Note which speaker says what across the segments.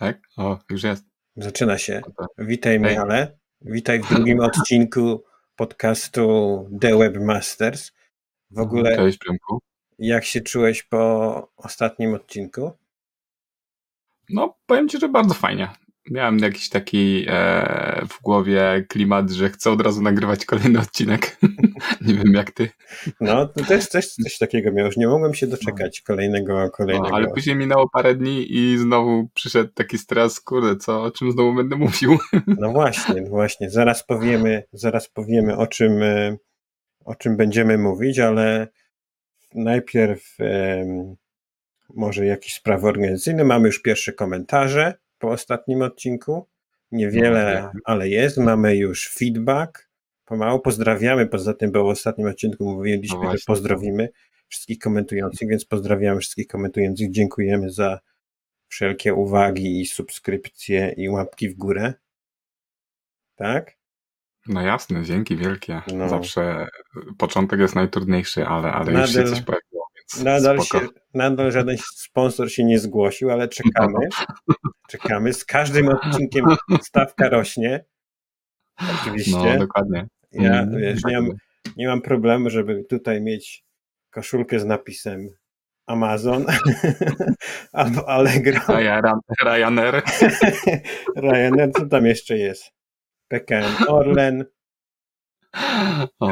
Speaker 1: Tak? O, już jest.
Speaker 2: Zaczyna się. Witaj Michale. Witaj w drugim odcinku podcastu The Webmasters. W ogóle.
Speaker 1: Cześć, Przemku.
Speaker 2: Jak się czułeś po ostatnim odcinku?
Speaker 1: No, powiem Ci, że bardzo fajnie miałem jakiś taki e, w głowie klimat, że chcę od razu nagrywać kolejny odcinek. nie wiem jak ty.
Speaker 2: No, to też coś, coś takiego miałeś. Nie mogłem się doczekać kolejnego, kolejnego. No,
Speaker 1: ale później minęło parę dni i znowu przyszedł taki stres, kurde, co, o czym znowu będę mówił.
Speaker 2: no właśnie, właśnie. Zaraz powiemy, zaraz powiemy o czym, e, o czym będziemy mówić, ale najpierw um, może jakieś sprawy organizacyjne. Mamy już pierwsze komentarze po ostatnim odcinku. Niewiele, no, ale jest. Mamy już feedback. Pomału pozdrawiamy. Poza tym, bo w ostatnim odcinku mówiliśmy, no że pozdrowimy wszystkich komentujących, więc pozdrawiamy wszystkich komentujących. Dziękujemy za wszelkie uwagi i subskrypcje i łapki w górę. Tak?
Speaker 1: No jasne, dzięki wielkie. No. Zawsze początek jest najtrudniejszy, ale, ale już się coś pojawiło.
Speaker 2: Nadal, się, nadal żaden sponsor się nie zgłosił, ale czekamy. Czekamy. Z każdym odcinkiem stawka rośnie. Oczywiście.
Speaker 1: No, dokładnie.
Speaker 2: Ja mm, wiesz, nie, mam, nie mam problemu, żeby tutaj mieć koszulkę z napisem Amazon albo Allegro.
Speaker 1: Ryanair.
Speaker 2: Ryanair, co tam jeszcze jest? PKN Orlen.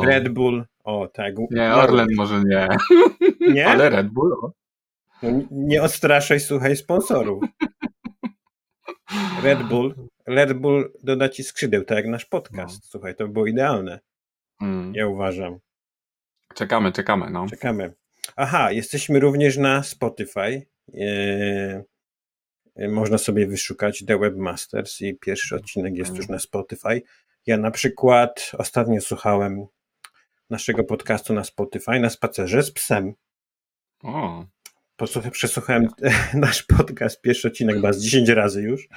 Speaker 2: Red Bull. O, tak.
Speaker 1: Nie, Orlen może nie. Nie? Ale Red Bull.
Speaker 2: No, nie odstraszaj, słuchaj, sponsorów. Red Bull. Red Bull doda ci skrzydeł, tak jak nasz podcast. No. Słuchaj, to było idealne. Mm. Ja uważam.
Speaker 1: Czekamy, czekamy, no.
Speaker 2: Czekamy. Aha, jesteśmy również na Spotify. Eee, można sobie wyszukać The Webmasters i pierwszy odcinek jest już na Spotify. Ja na przykład ostatnio słuchałem naszego podcastu na Spotify na spacerze z psem.
Speaker 1: O.
Speaker 2: Posłuchaj, przesłuchałem nasz podcast, pierwszy odcinek chyba z 10 razy już.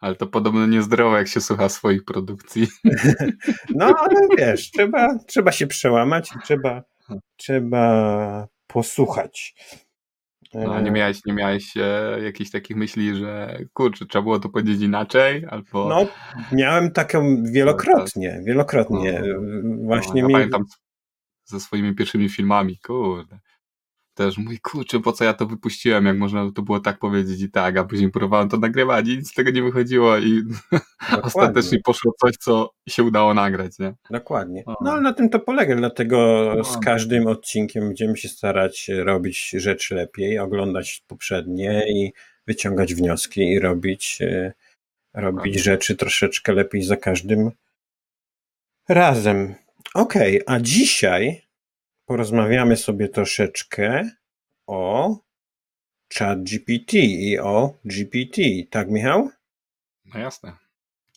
Speaker 1: Ale to podobno niezdrowe, jak się słucha swoich produkcji.
Speaker 2: No, ale wiesz, trzeba, trzeba się przełamać i trzeba, trzeba posłuchać.
Speaker 1: No, nie miałeś, nie miałeś e, jakichś takich myśli, że kurczę, trzeba było to powiedzieć inaczej? Albo...
Speaker 2: No, miałem taką wielokrotnie, wielokrotnie. No, Właśnie
Speaker 1: no,
Speaker 2: ja
Speaker 1: mi... pamiętam ze swoimi pierwszymi filmami, kurde też mój kurczę, po co ja to wypuściłem, jak można to było tak powiedzieć i tak, a później próbowałem to nagrywać i nic z tego nie wychodziło i ostatecznie poszło coś, co się udało nagrać, nie?
Speaker 2: Dokładnie. No ale na tym to polega, dlatego no, z każdym odcinkiem będziemy się starać robić rzeczy lepiej, oglądać poprzednie i wyciągać wnioski i robić, e, robić rzeczy troszeczkę lepiej za każdym razem. Okej, okay, a dzisiaj porozmawiamy sobie troszeczkę o ChatGPT i o GPT. Tak, Michał?
Speaker 1: No jasne.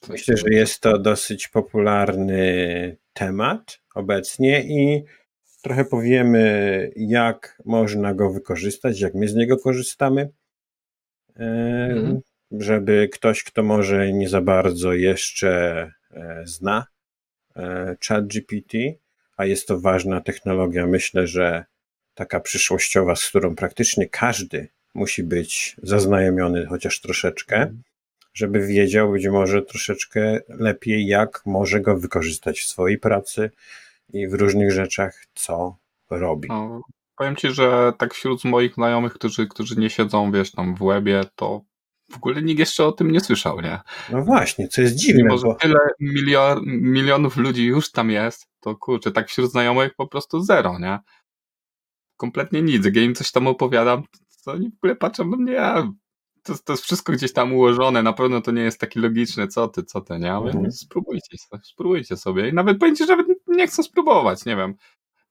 Speaker 2: Coś Myślę, że jest to dosyć popularny temat obecnie i trochę powiemy, jak można go wykorzystać, jak my z niego korzystamy, mhm. żeby ktoś, kto może nie za bardzo jeszcze e, zna e, ChatGPT, a jest to ważna technologia. Myślę, że taka przyszłościowa, z którą praktycznie każdy musi być zaznajomiony chociaż troszeczkę, mhm. żeby wiedział być może troszeczkę lepiej, jak może go wykorzystać w swojej pracy i w różnych rzeczach, co robi. No,
Speaker 1: powiem ci, że tak wśród moich znajomych, którzy, którzy nie siedzą, wiesz, tam w webie, to w ogóle nikt jeszcze o tym nie słyszał, nie?
Speaker 2: No właśnie, co jest dziwne. Mimo,
Speaker 1: że bo... tyle milion, milionów ludzi już tam jest, to kurczę, tak wśród znajomych po prostu zero, nie? Kompletnie nic. Ja im coś tam opowiadam, to oni w ogóle patrzą na mnie, ja, to, to jest wszystko gdzieś tam ułożone, na pewno to nie jest takie logiczne, co ty, co ty, nie? Ale mhm. spróbujcie, spróbujcie sobie. I nawet będzie, że nawet nie chcą spróbować, nie wiem.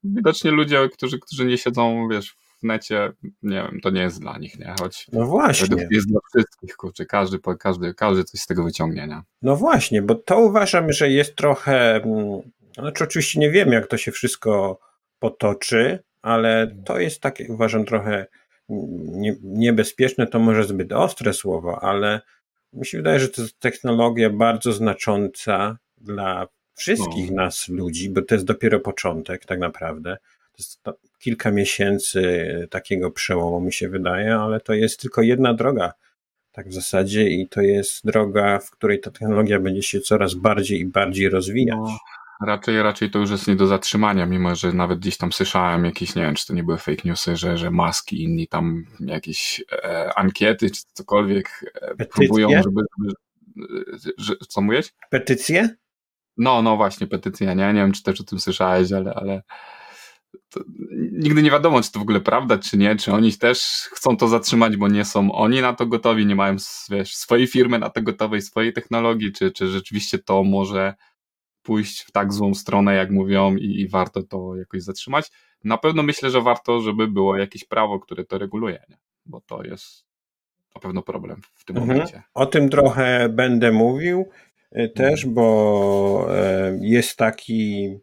Speaker 1: Widocznie ludzie, którzy, którzy nie siedzą, wiesz, w necie, nie wiem, to nie jest dla nich, nie? Choć
Speaker 2: no właśnie.
Speaker 1: jest dla wszystkich, kurczę, każdy, każdy, każdy coś z tego wyciągnie, nie?
Speaker 2: No właśnie, bo to uważam, że jest trochę, mm, znaczy oczywiście nie wiem, jak to się wszystko potoczy, ale to jest takie, uważam, trochę nie, niebezpieczne, to może zbyt ostre słowo, ale mi się wydaje, że to jest technologia bardzo znacząca dla wszystkich no. nas, ludzi, bo to jest dopiero początek tak naprawdę. To jest kilka miesięcy takiego przełomu, mi się wydaje, ale to jest tylko jedna droga Tak w zasadzie i to jest droga, w której ta technologia będzie się coraz bardziej i bardziej rozwijać. No,
Speaker 1: raczej, raczej to już jest nie do zatrzymania, mimo że nawet gdzieś tam słyszałem jakieś, nie wiem, czy to nie były fake newsy, że, że maski inni tam jakieś e, ankiety, czy cokolwiek e, próbują, żeby, żeby że, co mówisz?
Speaker 2: Petycje?
Speaker 1: No, no właśnie, petycja, nie? Nie wiem, czy też o tym słyszałeś, ale, ale nigdy nie wiadomo, czy to w ogóle prawda, czy nie, czy oni też chcą to zatrzymać, bo nie są oni na to gotowi, nie mają wiesz, swojej firmy na to gotowej, swojej technologii, czy, czy rzeczywiście to może pójść w tak złą stronę, jak mówią i, i warto to jakoś zatrzymać. Na pewno myślę, że warto, żeby było jakieś prawo, które to reguluje, nie? bo to jest na pewno problem w tym mhm. momencie.
Speaker 2: O tym trochę będę mówił e, też, mhm. bo e, jest taki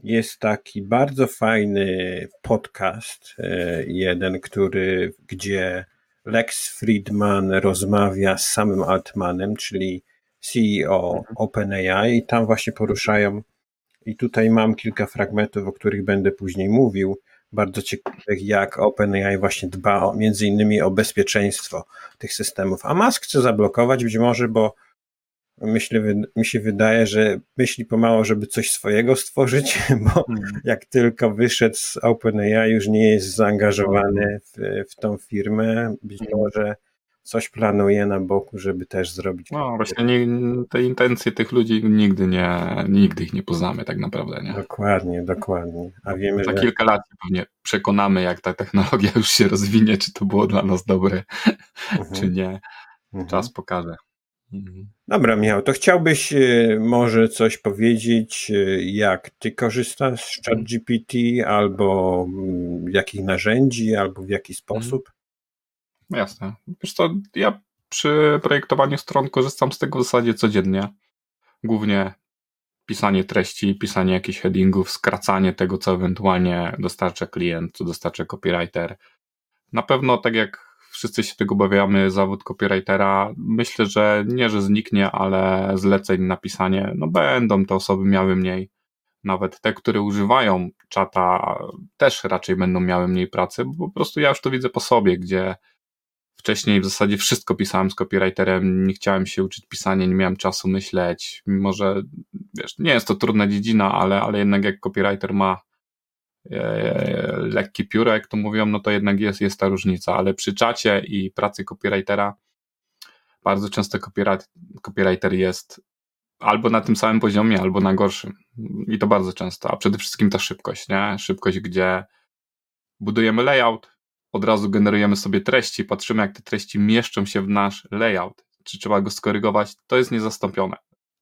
Speaker 2: jest taki bardzo fajny podcast, e, jeden, który, gdzie Lex Friedman rozmawia z samym Altmanem, czyli CEO mhm. OpenAI i tam właśnie poruszają i tutaj mam kilka fragmentów, o których będę później mówił, bardzo ciekawych, jak OpenAI właśnie dba o, między innymi o bezpieczeństwo tych systemów. A Musk chce zablokować być może, bo myślę, mi się wydaje, że myśli pomału, żeby coś swojego stworzyć, bo hmm. jak tylko wyszedł z OpenAI, już nie jest zaangażowany w, w tą firmę. Być hmm. może coś planuje na boku, żeby też zrobić.
Speaker 1: No właśnie nie, te intencje tych ludzi nigdy nie, nigdy ich nie poznamy tak naprawdę, nie?
Speaker 2: Dokładnie, dokładnie. A wiemy,
Speaker 1: Za że... kilka lat pewnie przekonamy, jak ta technologia już się rozwinie, czy to było dla nas dobre, mhm. czy nie. Mhm. Czas pokaże.
Speaker 2: Mhm. Dobra, Michał, to chciałbyś e, może coś powiedzieć, e, jak ty korzystasz z ChatGPT, albo mm, jakich narzędzi, albo w jaki sposób?
Speaker 1: No jasne. Wiesz co, ja przy projektowaniu stron korzystam z tego w zasadzie codziennie. Głównie pisanie treści, pisanie jakichś headingów, skracanie tego, co ewentualnie dostarcza klient, co dostarcza copywriter. Na pewno, tak jak wszyscy się tego obawiamy, zawód copywritera, myślę, że nie, że zniknie, ale zleceń na pisanie, no będą te osoby miały mniej. Nawet te, które używają czata, też raczej będą miały mniej pracy, bo po prostu ja już to widzę po sobie, gdzie Wcześniej w zasadzie wszystko pisałem z copywriterem, nie chciałem się uczyć pisania, nie miałem czasu myśleć, mimo że wiesz, nie jest to trudna dziedzina, ale, ale jednak jak copywriter ma e, lekkie pióro, jak to mówią, no to jednak jest, jest ta różnica, ale przy czacie i pracy copywritera bardzo często copywriter jest albo na tym samym poziomie, albo na gorszym. I to bardzo często, a przede wszystkim ta szybkość, nie? Szybkość, gdzie budujemy layout, od razu generujemy sobie treści, patrzymy jak te treści mieszczą się w nasz layout, czy trzeba go skorygować, to jest niezastąpione.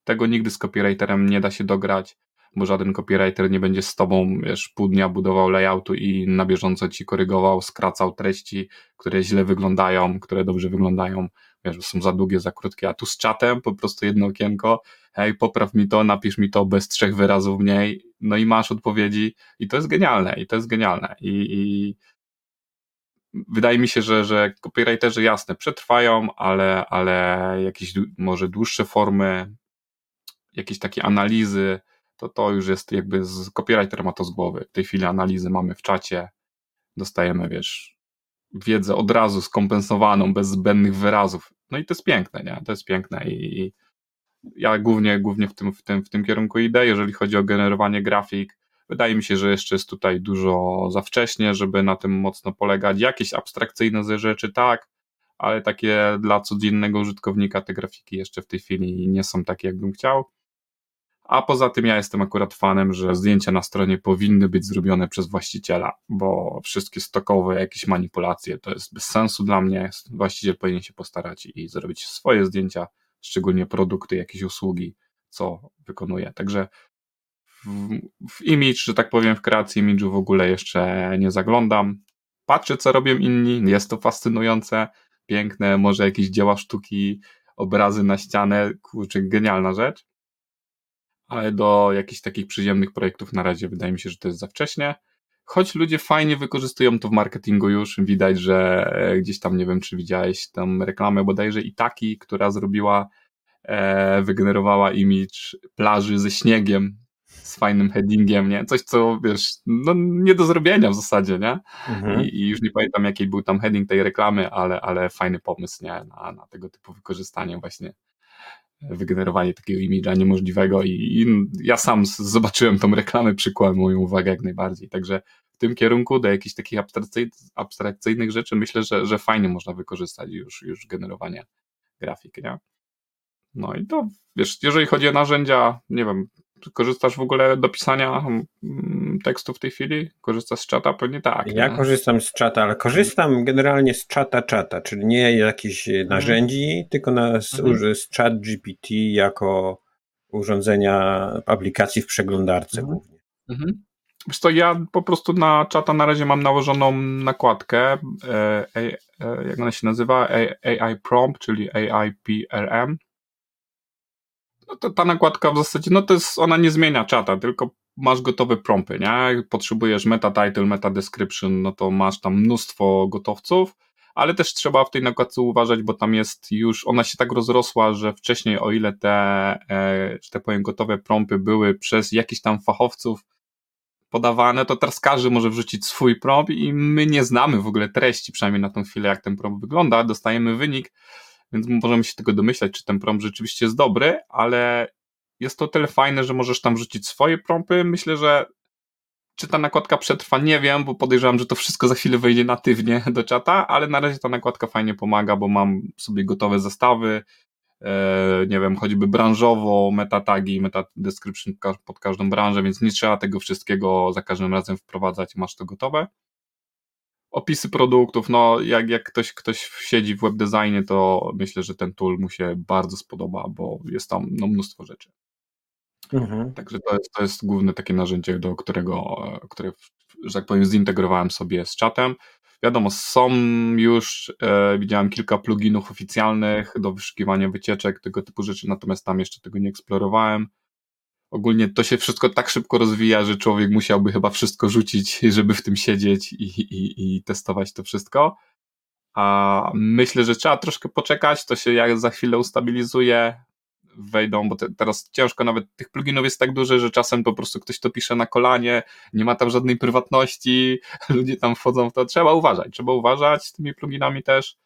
Speaker 1: Tego nigdy z copywriterem nie da się dograć, bo żaden copywriter nie będzie z tobą, wiesz, pół dnia budował layoutu i na bieżąco ci korygował, skracał treści, które źle wyglądają, które dobrze wyglądają, wiesz, są za długie, za krótkie, a tu z czatem po prostu jedno okienko, hej, popraw mi to, napisz mi to bez trzech wyrazów mniej, no i masz odpowiedzi. I to jest genialne, i to jest genialne. I, i wydaje mi się, że, że copywriterzy jasne przetrwają, ale, ale jakieś może dłuższe formy, jakieś takie analizy, to to już jest jakby z copywriter ma to z głowy. W tej chwili analizy mamy w czacie, dostajemy, wiesz, wiedzę od razu skompensowaną, bez zbędnych wyrazów. No i to jest piękne, nie? To jest piękne i, i ja głównie, głównie w, tym, w, tym, w tym kierunku idę, jeżeli chodzi o generowanie grafik, Wydaje mi się, że jeszcze jest tutaj dużo za wcześnie, żeby na tym mocno polegać. Jakieś abstrakcyjne rzeczy tak, ale takie dla codziennego użytkownika te grafiki jeszcze w tej chwili nie są takie, jakbym chciał. A poza tym ja jestem akurat fanem, że zdjęcia na stronie powinny być zrobione przez właściciela, bo wszystkie stokowe jakieś manipulacje to jest bez sensu dla mnie. Właściciel powinien się postarać i zrobić swoje zdjęcia, szczególnie produkty, jakieś usługi, co wykonuje. Także w, image, że tak powiem, w kreacji image'u w ogóle jeszcze nie zaglądam. Patrzę, co robią inni, jest to fascynujące, piękne, może jakieś dzieła sztuki, obrazy na ścianę, kurczę, genialna rzecz. Ale do jakichś takich przyziemnych projektów na razie wydaje mi się, że to jest za wcześnie. Choć ludzie fajnie wykorzystują to w marketingu już, widać, że e, gdzieś tam, nie wiem, czy widziałeś tam reklamę bodajże Itaki, która zrobiła, e, wygenerowała image plaży ze śniegiem z fajnym headingiem, nie? Coś, co wiesz, no nie do zrobienia w zasadzie, nie? Mhm. I, I, już nie pamiętam, jaki był tam heading tej reklamy, ale, ale fajny pomysł, nie? Na, na tego typu wykorzystanie właśnie wygenerowanie takiego imidża niemożliwego i, i, ja sam zobaczyłem tą reklamę, przykułem moją uwagę jak najbardziej, także w tym kierunku do jakichś takich abstrakcyjnych rzeczy myślę, że, że fajnie można wykorzystać już, już generowanie grafik, nie? No i to, wiesz, jeżeli chodzi o narzędzia, nie wiem, korzystasz w ogóle do pisania mm, tekstu w tej chwili? Korzystasz z czata? Pewnie tak.
Speaker 2: Ja nie? korzystam z czata, ale korzystam generalnie z czata czata, czyli nie jakichś mhm. narzędzi, tylko na, z, mhm. z chat GPT jako urządzenia aplikacji w przeglądarce mhm. głównie.
Speaker 1: Mhm. Wiesz to ja po prostu na czata na razie mam nałożoną nakładkę, e, e, jak ona się nazywa? AI Prompt, czyli AIPRM no to ta nakładka w zasadzie, no to jest, ona nie zmienia czata, tylko masz gotowe prompy, nie? Potrzebujesz meta title, meta description, no to masz tam mnóstwo gotowców, ale też trzeba w tej nakładce uważać, bo tam jest już, ona się tak rozrosła, że wcześniej o ile te, e, że tak powiem, gotowe prompy były przez jakichś tam fachowców podawane, to teraz każdy może wrzucić swój prompt i my nie znamy w ogóle treści, przynajmniej na tą chwilę, jak ten prompt wygląda, dostajemy wynik, więc możemy się tego domyślać, czy ten prompt rzeczywiście jest dobry, ale jest to tyle fajne, że możesz tam wrzucić swoje prompy. Myślę, że czy ta nakładka przetrwa, nie wiem, bo podejrzewam, że to wszystko za chwilę wejdzie natywnie do czata, ale na razie ta nakładka fajnie pomaga, bo mam sobie gotowe zestawy, e, nie wiem, choćby branżowo, metatagi, meta description pod każdą branżę, więc nie trzeba tego wszystkiego za każdym razem wprowadzać, masz to gotowe opisy produktów, no jak, jak ktoś, ktoś siedzi w webdesignie, to myślę, że ten tool mu się bardzo spodoba, bo jest tam no, mnóstwo rzeczy. Mhm. Także to jest, to jest główne takie narzędzie, do którego, które, że tak powiem, zintegrowałem sobie z czatem. Wiadomo, są już, e, widziałem kilka pluginów oficjalnych do wyszukiwania wycieczek, tego typu rzeczy, natomiast tam jeszcze tego nie eksplorowałem ogólnie to się wszystko tak szybko rozwija, że człowiek musiałby chyba wszystko rzucić, żeby w tym siedzieć i, i, i testować to wszystko. A myślę, że trzeba troszkę poczekać, to się jak za chwilę ustabilizuje, wejdą, bo te, teraz ciężko nawet tych pluginów jest tak dużo, że czasem po prostu ktoś to pisze na kolanie, nie ma tam żadnej prywatności, ludzie tam wchodzą w to. Trzeba uważać, trzeba uważać z tymi pluginami też.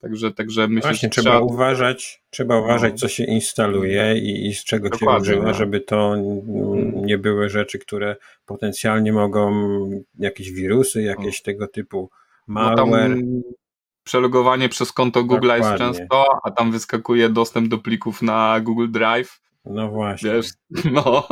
Speaker 1: Także, także myślę,
Speaker 2: Właśnie, trzeba, trzeba uważać, trzeba no. uważać, co się instaluje i, i z czego Dokładnie, się używa, no. żeby to mm. nie były rzeczy, które potencjalnie mogą jakieś wirusy, jakieś no. tego typu malware. No
Speaker 1: przelogowanie przez konto Google jest często, a tam wyskakuje dostęp do plików na Google Drive
Speaker 2: no właśnie.
Speaker 1: Wiesz, no.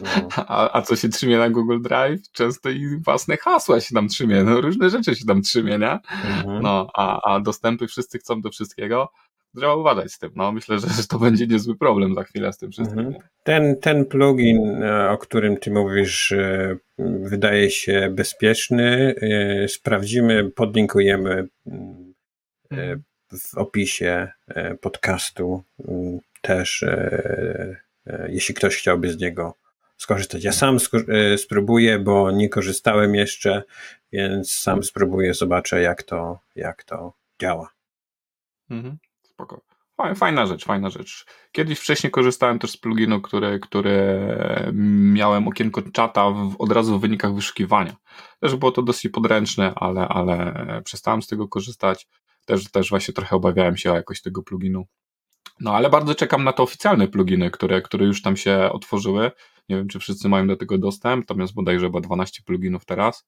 Speaker 1: no. A, a co się trzymie na Google Drive? Często i własne hasła się tam trzymie, no różne rzeczy się tam trzymie, nie? Mhm. No, a, a dostępy wszyscy chcą do wszystkiego. Trzeba uważać z tym, no. Myślę, że to będzie niezły problem za chwilę z tym wszystkim. Mhm.
Speaker 2: Ten, ten plugin, e, o którym ty mówisz, e, wydaje się bezpieczny. E, sprawdzimy, podlinkujemy mhm. w opisie podcastu też, e, e, jeśli ktoś chciałby z niego skorzystać. Ja sam e, spróbuję, bo nie korzystałem jeszcze, więc sam spróbuję, zobaczę jak to, jak to działa.
Speaker 1: Mhm, spoko. Fajna rzecz, fajna rzecz. Kiedyś wcześniej korzystałem też z pluginu, który, który miałem okienko czata w, od razu w wynikach wyszukiwania. Też było to dosyć podręczne, ale, ale przestałem z tego korzystać. Też, też właśnie trochę obawiałem się o jakość tego pluginu. No ale bardzo czekam na te oficjalne pluginy, które, które już tam się otworzyły. Nie wiem, czy wszyscy mają do tego dostęp, jest bodajże chyba 12 pluginów teraz.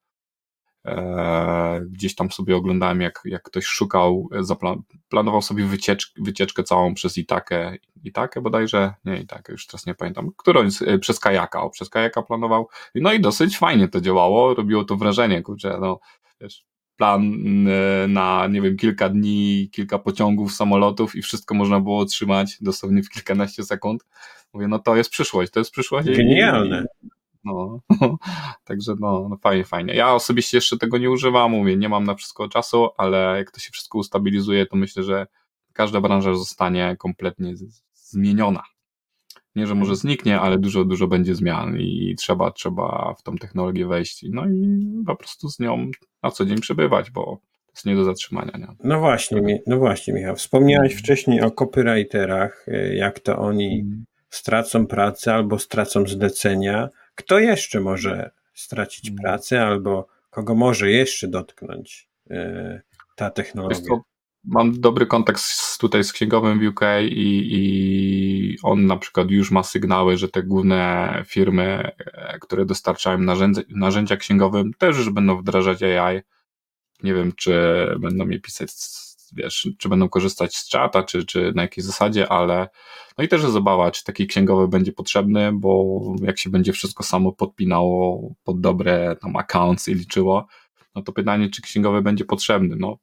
Speaker 1: Eee, gdzieś tam sobie oglądałem, jak, jak ktoś szukał, zaplan- planował sobie wyciecz- wycieczkę całą przez Itakę, Itakę bodajże, nie Itakę, już teraz nie pamiętam, którąś e, przez Kajaka, o, przez Kajaka planował. No i dosyć fajnie to działało, robiło to wrażenie, kurczę, no, wiesz, plan e, na, nie wiem, kilka dni, kilka pociągów, samolotów i wszystko można było otrzymać dosłownie w kilkanaście sekund. Mówię, no to jest przyszłość, to jest przyszłość.
Speaker 2: Genialne.
Speaker 1: No, także no, no fajnie, fajnie. Ja osobiście jeszcze tego nie używam, mówię, nie mam na wszystko czasu, ale jak to się wszystko ustabilizuje, to myślę, że każda branża zostanie kompletnie zmieniona nie, że może zniknie, ale dużo, dużo będzie zmian i trzeba, trzeba w tą technologię wejść, no i po prostu z nią na co dzień przebywać, bo to jest nie do zatrzymania. Nie?
Speaker 2: No właśnie, no właśnie Michał, wspomniałeś mm. wcześniej o copywriterach, jak to oni mm. stracą pracę albo stracą zlecenia. Kto jeszcze może stracić mm. pracę albo kogo może jeszcze dotknąć e, ta technologia?
Speaker 1: Mam dobry kontakt z, tutaj z księgowym w UK i, i on na przykład już ma sygnały, że te główne firmy, e, które dostarczają narzędzia, narzędzia księgowym, też już będą wdrażać AI. Nie wiem, czy będą mi pisać, wiesz, czy będą korzystać z czata, czy, czy na jakiej zasadzie, ale no i też jest zabawa, czy taki księgowy będzie potrzebny, bo jak się będzie wszystko samo podpinało pod dobre tam accounts i liczyło, no to pytanie, czy księgowy będzie potrzebny. No,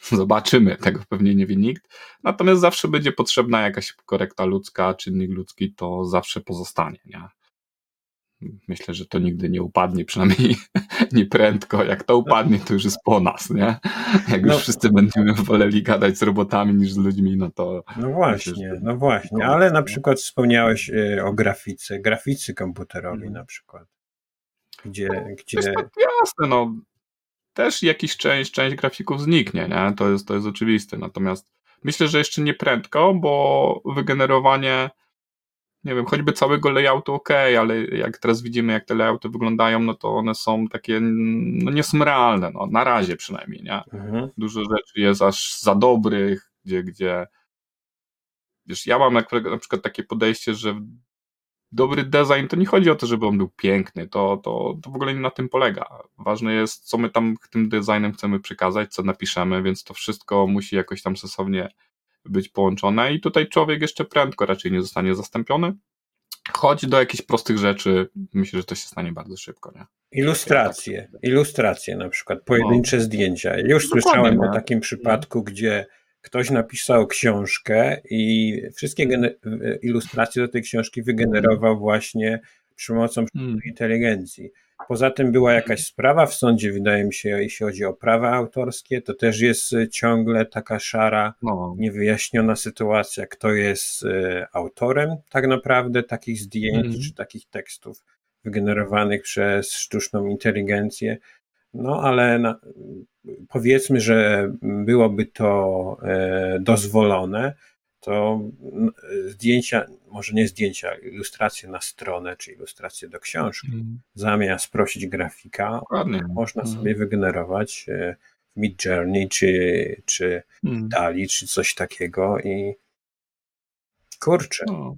Speaker 1: Zobaczymy, tego pewnie nie wie nikt. Natomiast zawsze będzie potrzebna jakaś korekta ludzka, czynnik ludzki to zawsze pozostanie. Nie? Myślę, że to nigdy nie upadnie, przynajmniej nie prędko. Jak to upadnie, to już jest po nas, nie? Jak no, już wszyscy będziemy woleli gadać z robotami niż z ludźmi, no to.
Speaker 2: No właśnie, myślę, no właśnie. Ale na przykład wspomniałeś y, o grafice, graficy komputerowi hmm. na przykład. Gdzie, gdzie...
Speaker 1: Jest tak jasne, no też jakiś część, część grafików zniknie, nie? To jest, to jest oczywiste. Natomiast myślę, że jeszcze nie prędko, bo wygenerowanie, nie wiem, choćby całego layoutu ok, ale jak teraz widzimy, jak te layouty wyglądają, no to one są takie, no nie są realne, no, na razie przynajmniej, nie? Mhm. Dużo rzeczy jest aż za dobrych, gdzie, gdzie wiesz, ja mam na przykład takie podejście, że dobry design to nie chodzi o to, żeby on był piękny, to, to, to w ogóle nie na tym polega. Ważne jest, co my tam tym designem chcemy przekazać, co napiszemy, więc to wszystko musi jakoś tam sensownie być połączone i tutaj człowiek jeszcze prędko raczej nie zostanie zastąpiony. Chodź do jakichś prostych rzeczy, myślę, że to się stanie bardzo szybko, nie?
Speaker 2: Ilustracje, ilustracje na przykład, pojedyncze no. zdjęcia. Już słyszałem nie? o takim przypadku, gdzie ktoś napisał książkę i wszystkie ilustracje do tej książki wygenerował właśnie przy pomocą hmm. inteligencji. Poza tym była jakaś sprawa w sądzie, wydaje mi się, jeśli chodzi o prawa autorskie, to też jest ciągle taka szara, no. niewyjaśniona sytuacja, kto jest e, autorem tak naprawdę takich zdjęć hmm. czy takich tekstów wygenerowanych przez sztuczną inteligencję. No ale na, powiedzmy, że byłoby to e, dozwolone, to zdjęcia, może nie zdjęcia, ilustracje na stronę, czy ilustracje do książki, mm. zamiast prosić grafika, można mm. sobie wygenerować e, w Mid Journey, czy, czy mm. Dali, czy coś takiego i kurczę. No.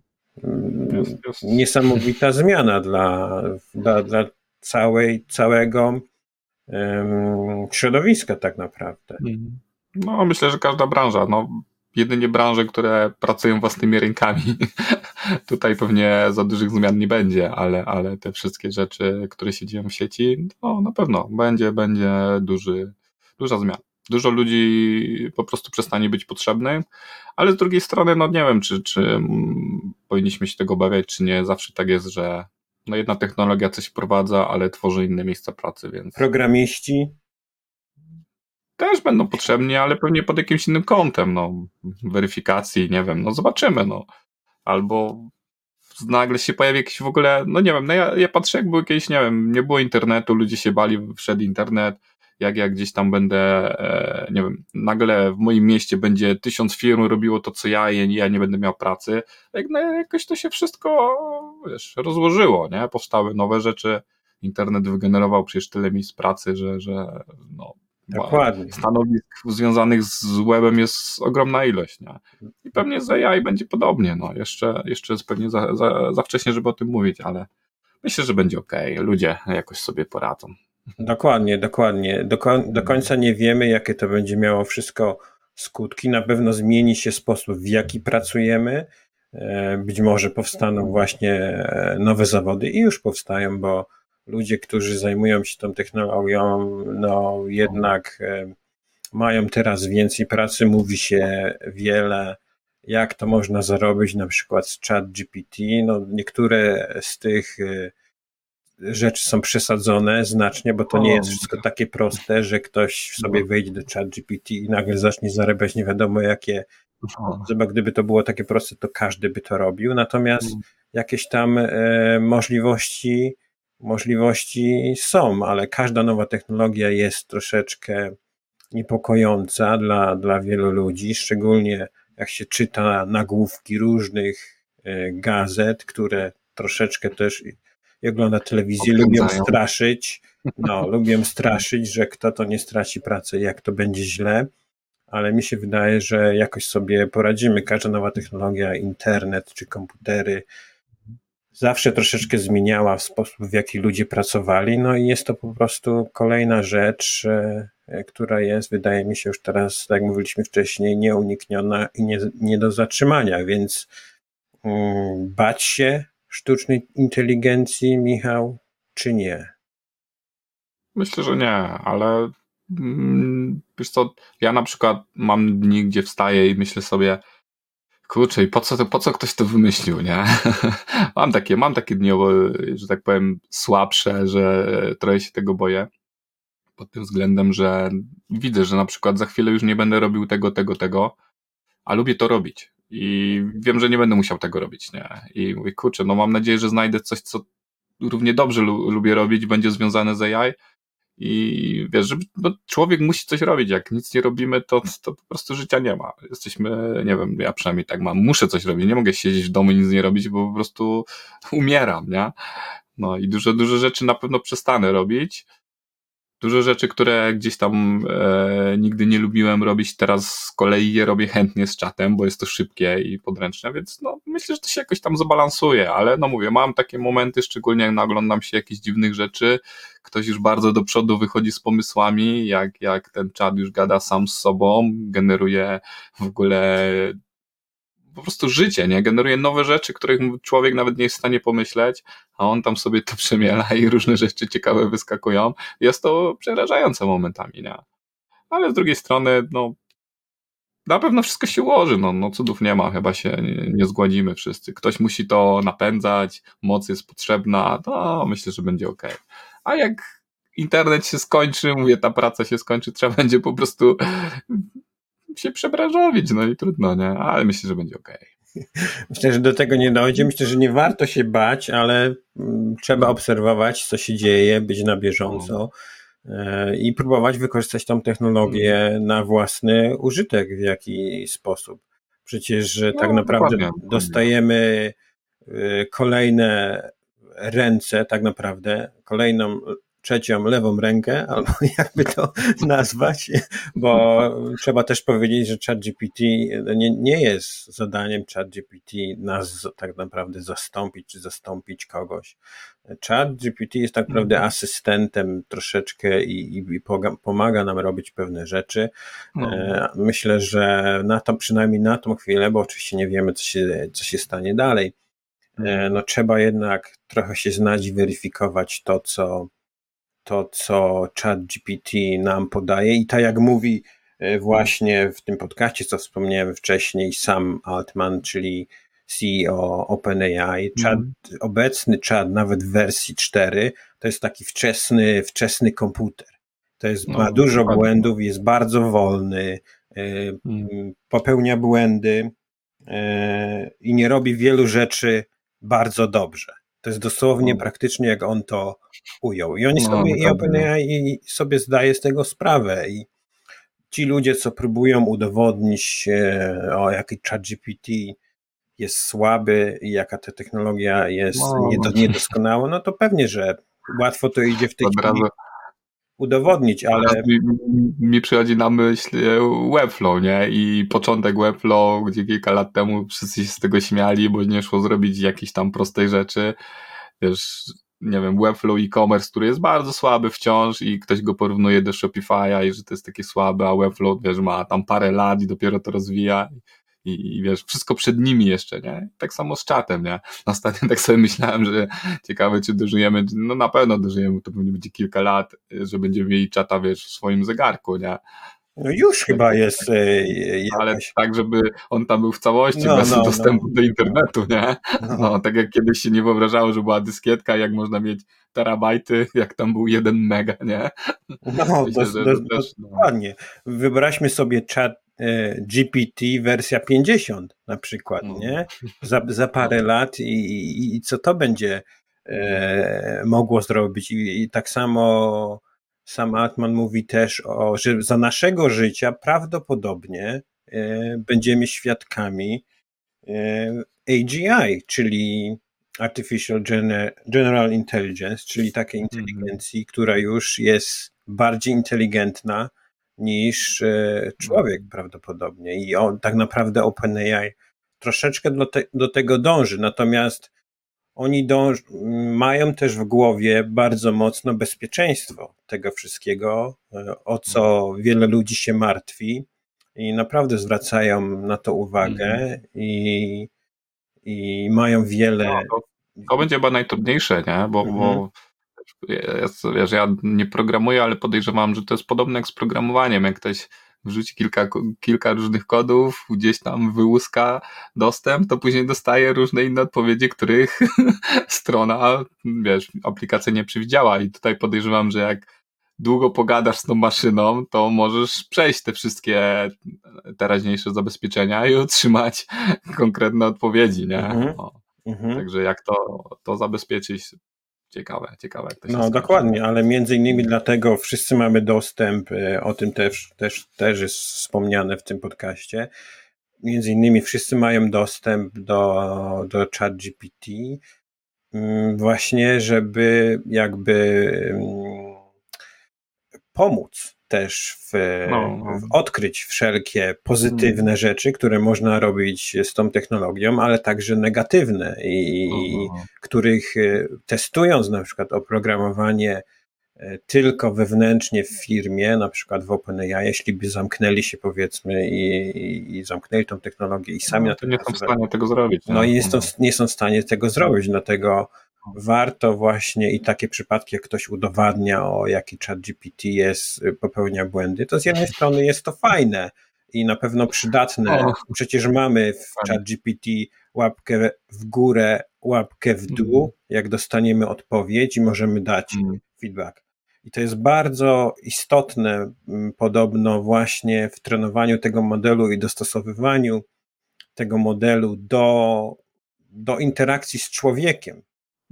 Speaker 2: Jest, jest. Niesamowita zmiana dla, dla, dla całej, całego środowiska tak naprawdę. Mhm.
Speaker 1: No, myślę, że każda branża, no, jedynie branże, które pracują własnymi rękami. Tutaj pewnie za dużych zmian nie będzie, ale, ale te wszystkie rzeczy, które się dzieją w sieci, no na pewno będzie, będzie duży, duża zmiana. Dużo ludzi po prostu przestanie być potrzebny, ale z drugiej strony, no nie wiem, czy, czy powinniśmy się tego obawiać, czy nie. Zawsze tak jest, że no jedna technologia coś wprowadza, ale tworzy inne miejsca pracy, więc.
Speaker 2: Programiści?
Speaker 1: Też będą potrzebni, ale pewnie pod jakimś innym kątem, no, weryfikacji, nie wiem, no zobaczymy, no. Albo nagle się pojawi jakiś w ogóle, no nie wiem, no ja, ja patrzę, jak było jakieś, nie wiem, nie było internetu, ludzie się bali, wszedł internet, jak ja gdzieś tam będę, e, nie wiem, nagle w moim mieście będzie tysiąc firm robiło to, co ja i ja nie będę miał pracy, jak, no, jakoś to się wszystko, wiesz, rozłożyło, nie? Powstały nowe rzeczy, internet wygenerował przecież tyle miejsc pracy, że, że no,
Speaker 2: Dokładnie.
Speaker 1: stanowisk związanych z webem jest ogromna ilość, nie? I pewnie z AI będzie podobnie, no, jeszcze, jeszcze jest pewnie za, za, za wcześnie, żeby o tym mówić, ale myślę, że będzie ok, ludzie jakoś sobie poradzą.
Speaker 2: Dokładnie, dokładnie. Do, do końca nie wiemy, jakie to będzie miało wszystko skutki. Na pewno zmieni się sposób, w jaki pracujemy. E, być może powstaną właśnie e, nowe zawody i już powstają, bo ludzie, którzy zajmują się tą technologią, no jednak e, mają teraz więcej pracy. Mówi się wiele, jak to można zarobić, na przykład z chat GPT. No, niektóre z tych rzeczy są przesadzone znacznie, bo to nie jest wszystko takie proste, że ktoś sobie no. wejdzie do chat GPT i nagle zacznie zarabiać nie wiadomo jakie. Chyba gdyby to było takie proste, to każdy by to robił. Natomiast mm. jakieś tam e, możliwości, możliwości są, ale każda nowa technologia jest troszeczkę niepokojąca dla, dla wielu ludzi, szczególnie jak się czyta nagłówki różnych gazet, które troszeczkę też i ogląda telewizję, lubią straszyć, no, lubią straszyć, że kto to nie straci pracy, jak to będzie źle, ale mi się wydaje, że jakoś sobie poradzimy. Każda nowa technologia, internet czy komputery, zawsze troszeczkę zmieniała sposób, w jaki ludzie pracowali, no i jest to po prostu kolejna rzecz, e, która jest, wydaje mi się już teraz, tak jak mówiliśmy wcześniej, nieunikniona i nie, nie do zatrzymania, więc um, bać się sztucznej inteligencji, Michał, czy nie?
Speaker 1: Myślę, że nie, ale wiesz co, ja na przykład mam dni, gdzie wstaję i myślę sobie, kurczę, i po co, po co ktoś to wymyślił, nie? mam takie, mam takie dni, że tak powiem, słabsze, że trochę się tego boję. Pod tym względem, że widzę, że na przykład za chwilę już nie będę robił tego, tego, tego, a lubię to robić. I wiem, że nie będę musiał tego robić, nie? I mówię, kurczę, no mam nadzieję, że znajdę coś, co równie dobrze lu lubię robić, będzie związane z AI. I wiesz, że no, człowiek musi coś robić. Jak nic nie robimy, to, to po prostu życia nie ma. Jesteśmy, nie wiem, ja przynajmniej tak mam, muszę coś robić. Nie mogę siedzieć w domu i nic nie robić, bo po prostu umieram, nie? No i dużo, dużo rzeczy na pewno przestanę robić Dużo rzeczy, które gdzieś tam e, nigdy nie lubiłem robić, teraz z kolei je robię chętnie z czatem, bo jest to szybkie i podręczne, więc no, myślę, że to się jakoś tam zabalansuje, ale no mówię, mam takie momenty, szczególnie jak naglądam się jakichś dziwnych rzeczy, ktoś już bardzo do przodu wychodzi z pomysłami, jak, jak ten czat już gada sam z sobą, generuje w ogóle po prostu życie, nie? Generuje nowe rzeczy, których człowiek nawet nie jest w stanie pomyśleć, a on tam sobie to przemiela i różne rzeczy ciekawe wyskakują. Jest to przerażające momentami, nie? Ale z drugiej strony, no, na pewno wszystko się ułoży, no, no cudów nie ma, chyba się nie, nie zgładzimy wszyscy. Ktoś musi to napędzać, moc jest potrzebna, to myślę, że będzie ok. A jak internet się skończy, mówię, ta praca się skończy, trzeba będzie po prostu się przebranżowić, no i trudno, nie? Ale myślę, że będzie okej.
Speaker 2: Okay. Myślę, że do tego nie dojdzie. Myślę, że nie warto się bać, ale mm, trzeba obserwować, co się dzieje, być na bieżąco e, i próbować wykorzystać tą technologię mhm. na własny użytek w jakiś sposób. Przecież no, tak naprawdę dokładnie. dostajemy e, kolejne ręce, tak naprawdę, kolejną trzecią lewą rękę, albo jakby to nazwać, bo trzeba też powiedzieć, że ChatGPT nie, nie jest zadaniem ChatGPT nas tak naprawdę zastąpić, czy zastąpić kogoś. ChatGPT jest tak naprawdę mhm. asystentem troszeczkę i, i, pomaga nam robić pewne rzeczy. Mhm. Myślę, że na to, przynajmniej na tą chwilę, bo oczywiście nie wiemy, co się, co się stanie dalej, e, no trzeba jednak trochę się znać i weryfikować to, co to, co ChatGPT nam podaje i tak jak mówi e, właśnie w tym podcaście, co wspomniałem wcześniej, Sam Altman, czyli CEO OpenAI, mm. obecny czat nawet w wersji 4 to jest taki wczesny, wczesny komputer. To jest, no, ma dużo dokładnie. błędów, jest bardzo wolny, mm. popełnia błędy e, i nie robi wielu rzeczy bardzo dobrze. To jest dosłownie, no. praktycznie jak on to ujął. I oni no, sobie, i OpenAI sobie zdaje z tego sprawę i ci ludzie, co próbują udowodnić, e, o jaki ChatGPT jest słaby i jaka ta technologia jest no. niedoskonała, no to pewnie, że łatwo to idzie w tej chwili udowodnić, ale...
Speaker 1: Mi, mi, przychodzi na myśl e, Webflow, nie? I początek Webflow, gdzie kilka lat temu wszyscy się z tego śmiali, bo nie szło zrobić jakiejś tam prostej rzeczy. Wiesz, nie wiem, Webflow e-commerce, który jest bardzo słaby wciąż i ktoś go porównuje do Shopify'a i że to jest takie słabe, a Webflow, wiesz, ma tam parę lat i dopiero to rozwija i, i wiesz, wszystko przed nimi jeszcze, nie? Tak samo z czatem, nie? Ostatnio tak sobie myślałem, że ciekawe, czy dożyjemy, no na pewno dożyjemy, to pewnie będzie kilka lat, że będziemy mieli czata, wiesz, w swoim zegarku, nie?
Speaker 2: No już tak, chyba jest. E,
Speaker 1: ale tak, żeby on tam był w całości, no, bez no, dostępu no. do internetu, nie? No. no. tak jak kiedyś się nie wyobrażało, że była dyskietka, jak można mieć terabajty, jak tam był jeden mega, nie?
Speaker 2: No, Myślę, dos, też, no. dokładnie. Wyobraźmy sobie chat e, GPT wersja 50 na przykład, no. nie? Za, za parę lat i, i, i co to będzie e, mogło zrobić I, i tak samo sam Altman mówi też, o, że za naszego życia prawdopodobnie e, będziemy świadkami AGI, czyli Artificial General Intelligence, czyli takiej mhm. inteligencji, która już jest bardziej inteligentna niż e, człowiek no. prawdopodobnie. I on tak naprawdę OpenAI troszeczkę do, te, do tego dąży. Natomiast oni dąż, mają też w głowie bardzo mocno bezpieczeństwo tego wszystkiego, e, o co mhm. wiele ludzi się martwi i naprawdę zwracają na to uwagę mm. i, i mają wiele. No,
Speaker 1: to, to, będzie chyba najtrudniejsze, nie? Bo, mm. bo mhm. wiesz, ja nie programuję, ale podejrzewam, że to jest podobne jak z programowaniem. Jak ktoś wrzuci kilka, kilka różnych kodów, gdzieś tam wyłuska dostęp, to później dostaje różne inne odpowiedzi, których strona, wiesz, aplikacja nie przewidziała. I tutaj podejrzewam, że jak długo pogadasz z tą maszyną, to możesz przejść te wszystkie teraźniejsze zabezpieczenia i otrzymać konkretne odpowiedzi, nie? Mhm. Mhm. Także jak to, to zabezpieczyć, ciekawe, ciekawe. Jak to
Speaker 2: się no skończy. dokładnie, ale między innymi dlatego wszyscy mamy dostęp, e, o tym też, też, też jest wspomniane w tym podcaście, między innymi wszyscy mają dostęp do, do ChatGPT mm, właśnie, żeby jakby mm, pomóc też w, no, no. w, odkryć wszelkie pozytywne hmm. rzeczy, które można robić z tą technologią, ale także negatywne i no, no, no. których e, testując na przykład oprogramowanie e, tylko wewnętrznie w firmie, na przykład w OpenAI, jeśli by zamknęli się powiedzmy i, i, i zamknęli tą technologię i sami
Speaker 1: no, na
Speaker 2: to
Speaker 1: nie są w stanie tego zrobić.
Speaker 2: No, i są, nie są w stanie tego zrobić, dlatego warto właśnie i takie przypadki, jak ktoś udowadnia, o jaki chat GPT jest, y, popełnia błędy, to z jednej strony jest to fajne i na pewno przydatne. Przecież mamy w chat GPT łapkę w górę, łapkę w dół, mhm. jak dostaniemy odpowiedź i możemy dać mm. feedback. I to jest bardzo istotne, mm, podobno, właśnie w trenowaniu tego modelu i dostosowywaniu tego modelu do, do interakcji z człowiekiem.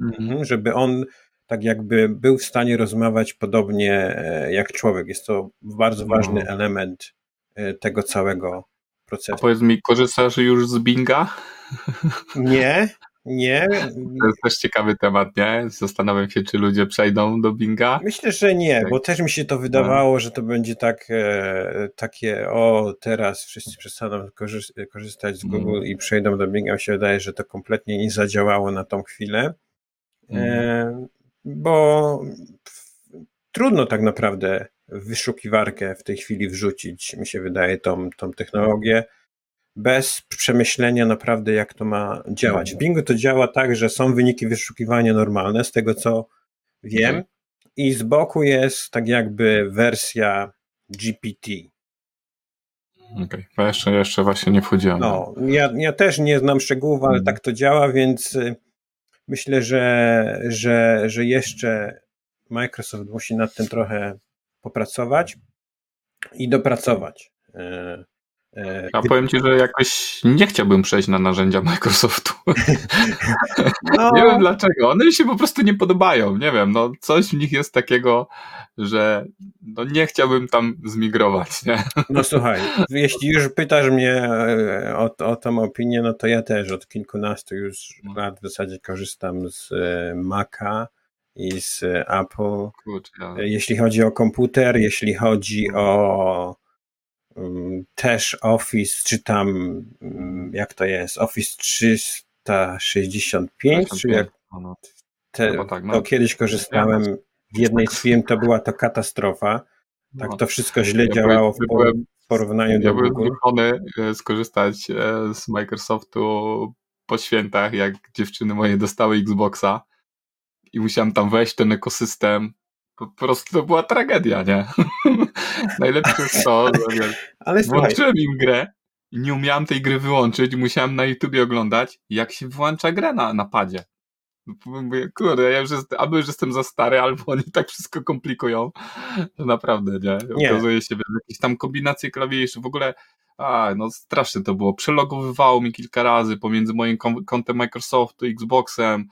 Speaker 2: Mhm. żeby on tak jakby był w stanie rozmawiać podobnie e, jak człowiek. Jest to bardzo no. ważny element e, tego całego procesu. A
Speaker 1: powiedz mi, korzystasz już z Binga?
Speaker 2: Nie, nie.
Speaker 1: To jest też ciekawy temat, nie? Zastanawiam się, czy ludzie przejdą do Binga.
Speaker 2: Myślę, że nie, tak. bo też mi się to wydawało, no. że to będzie tak, e, takie, o teraz wszyscy przestaną korzystać z Google mm. i przejdą do Binga. Mi się wydaje, że to kompletnie nie zadziałało na tą chwilę. E, bo trudno tak naprawdę wyszukiwarkę w tej chwili wrzucić, mi się wydaje, tą, tą technologię bez przemyślenia naprawdę, jak to ma działać. W Bingu to działa tak, że są wyniki wyszukiwania normalne, z tego co wiem, mhm. i z boku jest tak jakby wersja GPT.
Speaker 1: Okej, okay. ja jeszcze, jeszcze właśnie nie wchodziłem.
Speaker 2: No, ja, ja też nie znam szczegółów, ale mhm. tak to działa, więc y, myślę, że, że, że jeszcze Microsoft musi nad tym trochę popracować i dopracować. E,
Speaker 1: e, ja powiem Ci, że jakoś nie chciałbym przejść na narzędzia Microsoftu. No. Nie wiem dlaczego. One mi się po prostu nie podobają. Nie wiem, no coś w nich jest takiego, że no nie chciałbym tam zmigrować. Nie?
Speaker 2: No słuchaj, jeśli już pytasz mnie e, o, o tą opinię, no to ja też od kilkunastu już lat w zasadzie korzystam z Maca i z Apple. Kurczę. Jeśli chodzi o komputer, jeśli chodzi o też Office, czy tam jak to jest, Office 365, czy jak no. te, no tak, no. to kiedyś korzystałem w jednej z firm, to była to katastrofa. Tak no. to wszystko źle ja działało w, porównaniu ja do Google. Ja byłem
Speaker 1: zmuszony e, skorzystać e, z Microsoftu po świętach, jak dziewczyny moje dostały Xboxa i musiałem tam wejść w ten ekosystem. Po prostu to była tragedia, nie? Najlepsze jest to, że Ale włączyłem im grę i nie umiałem tej gry wyłączyć, musiałem na YouTubie oglądać, jak się włącza gra na napadzie. Mówię, kurde, ja już jest, albo już jestem za stary, albo oni tak wszystko komplikują, że naprawdę, nie? nie. Okazuje się, że jakieś tam kombinacje klawiszy, w ogóle a, no strasznie to było. Przelogowywało mi kilka razy pomiędzy moim kontem Microsoftu i Xboxem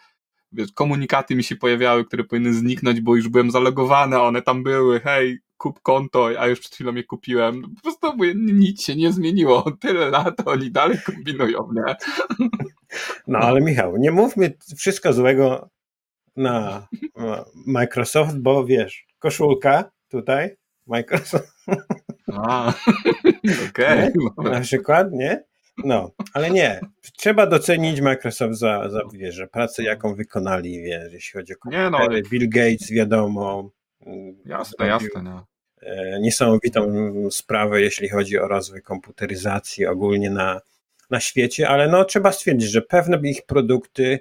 Speaker 1: wiesz, komunikaty mi się pojawiały, które powinny zniknąć, bo już byłem zalogowany, a one tam były, hej, kup konto, a już przed chwilą je kupiłem. Po prostu mówię, nic się nie zmieniło. Tyle lat oni dalej kombinują, nie?
Speaker 2: No ale Michał, nie mówmy wszystko złego na Microsoft, bo wiesz, koszulka tutaj, Microsoft.
Speaker 1: A, okej.
Speaker 2: Okay. Na przykład, nie? No, ale nie. Trzeba docenić Microsoft za, za wiesz, że pracę, jaką wykonali, wiesz, jeśli chodzi o komputery. Nie, no, Bill Gates, wiadomo.
Speaker 1: Mm, jasne, jasne. No.
Speaker 2: E, niesamowitą sprawę, jeśli chodzi o rozwój komputeryzacji ogólnie na, na świecie, ale no trzeba stwierdzić, że pewne ich produkty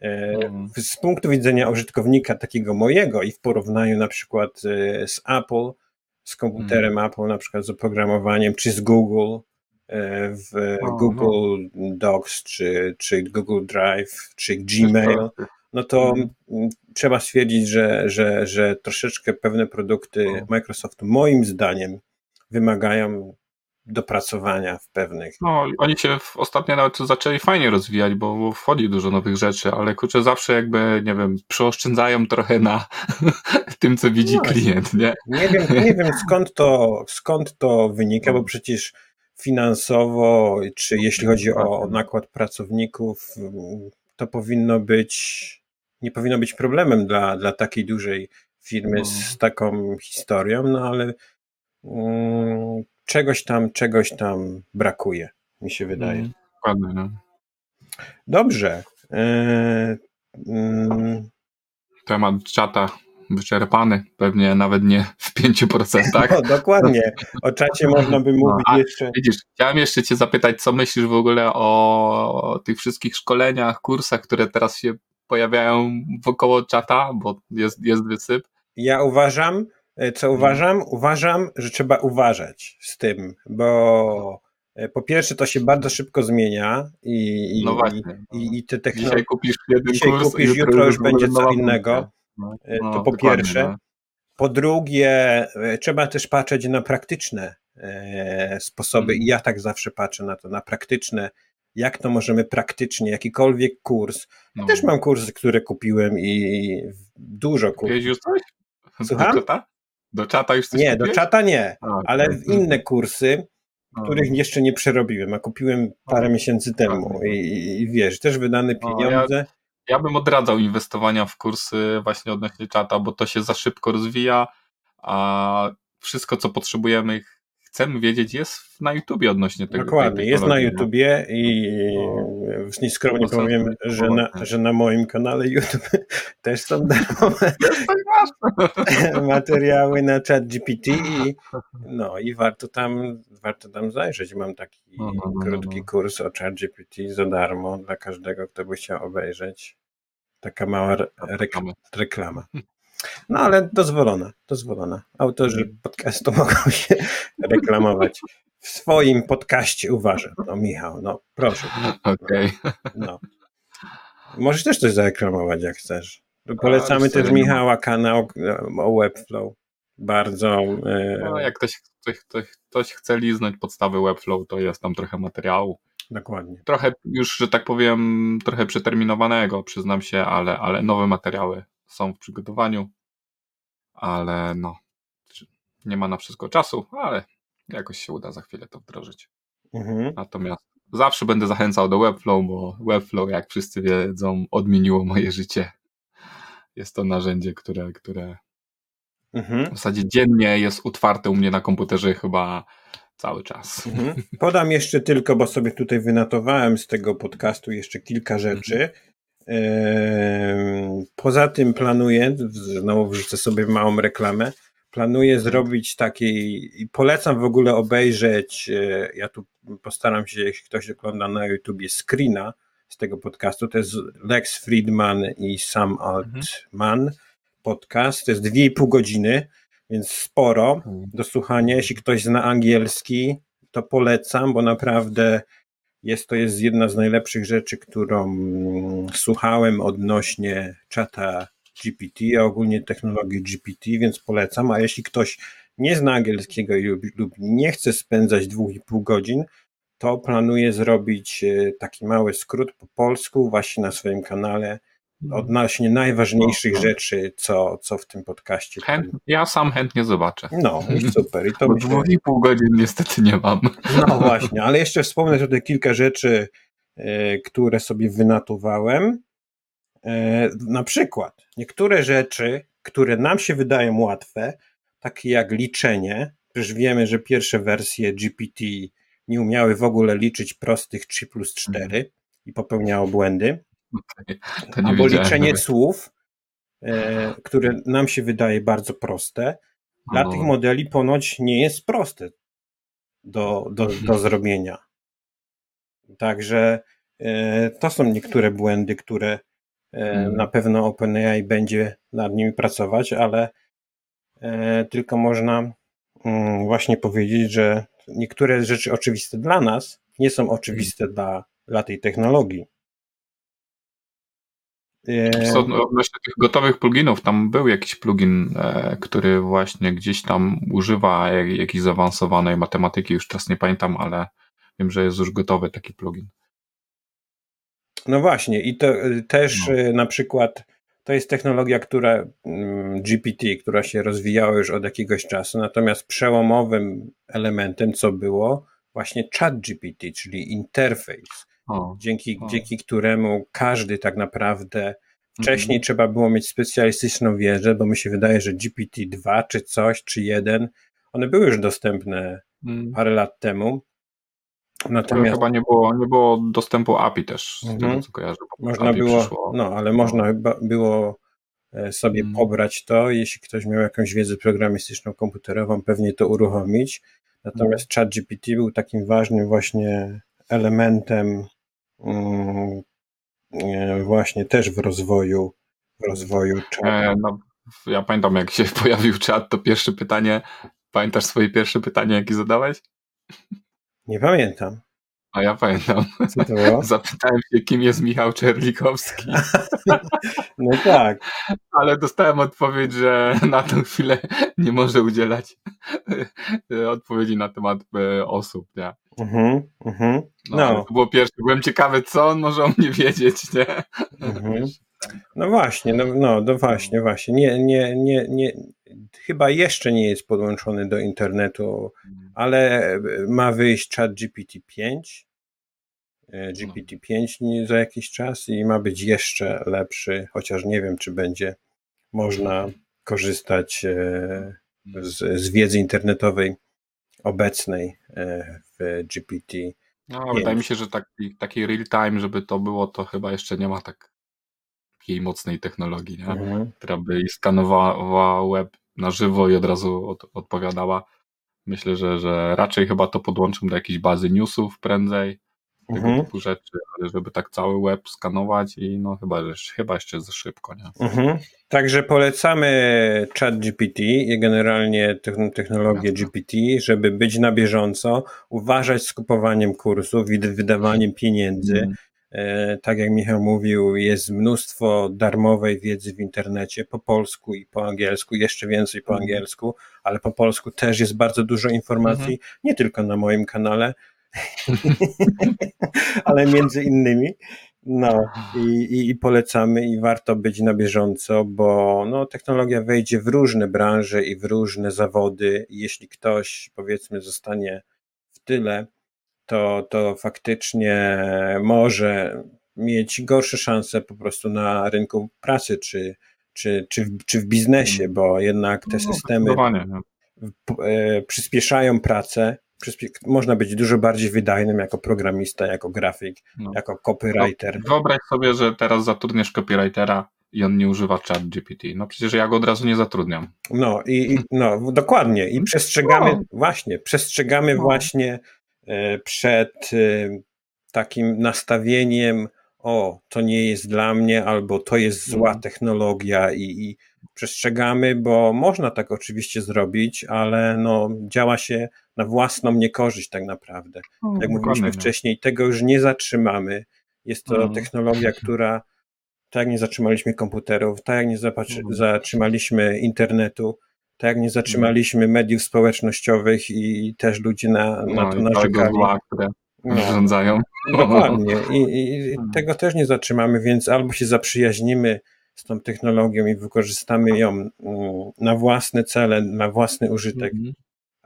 Speaker 2: mm. z punktu widzenia użytkownika takiego mojego i w porównaniu na przykład e, z Apple, z komputerem mm. Apple, na przykład z oprogramowaniem, czy z Google, w no. Google Docs, czy, czy Google Drive, czy Gmail, no to mhm. trzeba stwierdzić, że, że, że troszeczkę pewne produkty no. Microsoftu moim zdaniem wymagają dopracowania w pewnych.
Speaker 1: No, oni się ostatnio nawet zaczęli fajnie rozwijać, bo wchodzi dużo nowych rzeczy, ale kurczę, zawsze jakby, nie wiem, przeoszczędzają trochę na tym, co widzi no, klient, nie?
Speaker 2: Nie wiem, nie wiem skąd to, skąd to wynika, bo przecież finansowo, czy jeśli chodzi o nakład pracowników, to powinno być, nie powinno być problemem dla, dla takiej dużej firmy z mhm. taką historią, no ale um, czegoś tam, czegoś tam brakuje, mi się wydaje. Mhm.
Speaker 1: Dokładnie, no.
Speaker 2: Dobrze. E, mm.
Speaker 1: Temat czata wyczerpany, pewnie nawet nie w 5%.
Speaker 2: No, dokładnie. O czacie można by no, mówić no, jeszcze.
Speaker 1: Widzisz, chciałem jeszcze Cię zapytać, co myślisz w ogóle o tych wszystkich szkoleniach, kursach, które teraz się pojawiają wokoło czata, bo jest, jest wysyp.
Speaker 2: Ja uważam, e, co uważam? Uważam, że trzeba uważać z tym, bo e, po pierwsze to się bardzo szybko zmienia i, i,
Speaker 1: no
Speaker 2: i, i te technologie.
Speaker 1: Dzisiaj kupisz jeden
Speaker 2: Dzisiaj
Speaker 1: kurs,
Speaker 2: kupisz, jutro, jutro już będzie co innego. No, e, to no, po pierwsze. No. Po drugie, e, trzeba też patrzeć na praktyczne e, sposoby i ja tak zawsze patrzę na to, na praktyczne, jak to możemy praktycznie, jakikolwiek kurs. Ja no. też mam kursy, które kupiłem i dużo kursów.
Speaker 1: już coś? Słucham? Do czata? Do czata już coś
Speaker 2: Nie, kupiłeś? do czata nie, a, ale w inne kursy, których jeszcze nie przerobiłem, a kupiłem parę miesięcy temu i, i, wiesz, też wydane pieniądze. Ja
Speaker 1: ja bym odradzał inwestowania w kursy właśnie odnośnie czata, bo to się za szybko rozwija, a wszystko, co potrzebujemy, chcemy wiedzieć, jest na YouTubie odnośnie tego.
Speaker 2: Dokładnie, jest na YouTubie i no, nieskromnie powiem, że na, że na moim kanale YouTube też są darmowe materiały na chat GPT i, no i warto tam, warto tam zajrzeć. Mam taki no, no, no, krótki no, no. kurs o chat GPT za darmo dla każdego, kto by chciał obejrzeć. Taka mała rek reklama. No ale dozwolona, dozwolona. Autorzy mm. podcastu mogą się reklamować w swoim podcaście, uważam. No Michał, no proszę.
Speaker 1: Okej.
Speaker 2: Okay. No. Możesz też coś zareklamować, jak chcesz. Polecamy też Michała kanał o Webflow. Bardzo.
Speaker 1: E, no, jak ktoś, ktoś, ktoś, ktoś chce liznąć podstawy Webflow, to jest tam trochę materiału.
Speaker 2: Dokładnie.
Speaker 1: Trochę już, że tak powiem, trochę przeterminowanego, przyznam się, ale, ale nowe materiały są w przygotowaniu. Ale no, nie ma na wszystko czasu, ale jakoś się uda za chwilę to wdrożyć. Mhm. Natomiast zawsze będę zachęcał do Webflow, bo Webflow, jak wszyscy wiedzą, odmieniło moje życie. Jest to narzędzie, które, które mhm. w zasadzie dziennie jest utwarte u mnie na komputerze chyba cały czas. Mhm.
Speaker 2: Podam jeszcze tylko, bo sobie tutaj wynotowałem z tego podcastu jeszcze kilka rzeczy. Poza tym planuję, znowu wrzucę sobie małą reklamę, planuję zrobić taki, i polecam w ogóle obejrzeć, e, ja tu postaram się, jeśli ktoś ogląda na YouTubie, screena z tego podcastu, to jest Lex Friedman i Sam Altman podcast, to jest dwie i pół godziny, więc sporo mhm. do słuchania. Jeśli ktoś zna angielski, to polecam, bo naprawdę jest to jest jedna z najlepszych rzeczy, którą mm, słuchałem odnośnie czata GPT, a ogólnie technologii GPT, więc polecam. A jeśli ktoś nie zna angielskiego lub nie chce spędzać dwóch i pół godzin, to planuję zrobić e, taki mały skrót po polsku właśnie na swoim kanale odnośnie najważniejszych no, no. rzeczy, co, co w tym podcaście.
Speaker 1: Chęt, ja sam chętnie zobaczę.
Speaker 2: No i super. I to
Speaker 1: Bo myślę... i pół godzin niestety nie mam.
Speaker 2: No właśnie, ale jeszcze wspomnę tutaj kilka rzeczy, e, które sobie wynotowałem. E, na przykład niektóre rzeczy, które nam się wydają łatwe, takie jak liczenie, przecież wiemy, że pierwsze wersje GPT nie umiały w ogóle liczyć prostych 3 plus 4 mhm. i popełniało błędy. Albo liczenie słów, e, które nam się wydaje bardzo proste, dla tych modeli ponoć nie jest proste do, do, do mhm. zrobienia. Także e, to są niektóre błędy, które e, mhm. na pewno OpenAI będzie nad nimi pracować, ale e, tylko można mm, właśnie powiedzieć, że niektóre rzeczy oczywiste dla nas nie są oczywiste mhm. dla, dla tej technologii.
Speaker 1: Co, no, odnośnie tych gotowych pluginów, tam był jakiś plugin, e, który właśnie gdzieś tam używa jakiejś zaawansowanej matematyki, już teraz nie pamiętam, ale wiem, że jest już gotowy taki plugin.
Speaker 2: No właśnie, i to e, też no. E, na przykład to jest technologia, która mm, GPT, która się rozwijała już od jakiegoś czasu, natomiast przełomowym elementem, co było, właśnie chat GPT, czyli interfejs, o, dzięki, o. dzięki któremu każdy tak naprawdę wcześniej mhm. trzeba było mieć specjalistyczną wiedzę, bo mi się wydaje, że GPT-2 czy coś, czy jeden, one były już dostępne mhm. parę lat temu.
Speaker 1: Natomiast chyba nie było, nie było dostępu API też, z tego mhm. co kojarzę.
Speaker 2: Można było, przyszło. no ale można było e, sobie hmm. pobrać to, jeśli ktoś miał jakąś wiedzę programistyczną, komputerową, pewnie to uruchomić. Natomiast hmm. ChatGPT był takim ważnym właśnie elementem Mm, właśnie też w rozwoju, w rozwoju. E, no,
Speaker 1: ja pamiętam, jak się pojawił czat, to pierwsze pytanie, pamiętasz swoje pierwsze pytanie, jakie zadałeś?
Speaker 2: Nie pamiętam.
Speaker 1: A ja pamiętam.
Speaker 2: Co to było?
Speaker 1: Zapytałem się, kim jest Michał Czerlikowski.
Speaker 2: No tak.
Speaker 1: Ale dostałem odpowiedź, że na tę chwilę nie może udzielać odpowiedzi na temat e, osób. Nie? Mhm, mhm. No, no. To było pierwsze. Byłem ciekawy, co on może o mnie wiedzieć, nie? Mhm.
Speaker 2: No właśnie, no, no, no właśnie, właśnie. Nie, nie, nie, nie, chyba jeszcze nie jest podłączony do internetu, ale ma wyjść chat GPT-5, e, GPT-5 za jakiś czas i ma być jeszcze lepszy, chociaż nie wiem, czy będzie można korzystać e, z, z wiedzy internetowej obecnej e, GPT.
Speaker 1: No, wydaje mi się, że taki, taki real time, żeby to było, to chyba jeszcze nie ma tak takiej mocnej technologii, nie? Mhm. która by skanowała web na żywo i od razu od, odpowiadała. Myślę, że, że raczej chyba to podłączą do jakiejś bazy newsów prędzej, tego mhm. typu rzeczy, ale żeby tak cały web skanować i no chyba, chyba jeszcze za szybko, nie?
Speaker 2: Mhm. Także polecamy chat GPT i generalnie technologię GPT, żeby być na bieżąco, uważać z kupowaniem kursów i wydawaniem pieniędzy. Mhm. E, tak jak Michał mówił, jest mnóstwo darmowej wiedzy w internecie po polsku i po angielsku, jeszcze więcej po mhm. angielsku, ale po polsku też jest bardzo dużo informacji, nie tylko na moim kanale, ale między innymi. No i, i, polecamy i warto być na bieżąco, bo no, technologia wejdzie w różne branże i w różne zawody. Jeśli ktoś powiedzmy zostanie w tyle, to, to faktycznie może mieć gorsze szanse po prostu na rynku pracy czy, czy, czy, w, czy w biznesie, bo jednak te no, systemy no, przyspieszają pracę można być dużo bardziej wydajnym jako programista, jako grafik, no. jako copywriter.
Speaker 1: Wyobraź sobie, że teraz zatrudniesz copywritera i on nie używa chat GPT. No przecież ja go od razu nie zatrudniam.
Speaker 2: No i, i no dokładnie i przestrzegamy no. właśnie, przestrzegamy no. właśnie e, przed e, takim nastawieniem o, to nie jest dla mnie, albo to jest zła mhm. technologia i, i przestrzegamy, bo można tak oczywiście zrobić, ale no, działa się na własną niekorzyść tak naprawdę. Jak mówiliśmy wcześniej, tego już nie zatrzymamy. Jest to mhm. technologia, która tak jak nie zatrzymaliśmy komputerów, tak jak nie mhm. zatrzymaliśmy internetu, tak jak nie zatrzymaliśmy mediów społecznościowych i też ludzie na, na no, to narzekali.
Speaker 1: Zła, które. Rządzają.
Speaker 2: Dokładnie. I, I, tego też nie zatrzymamy, więc albo się zaprzyjaźnimy z tą technologią i wykorzystamy ją mm, na własne cele, na własny użytek, mhm.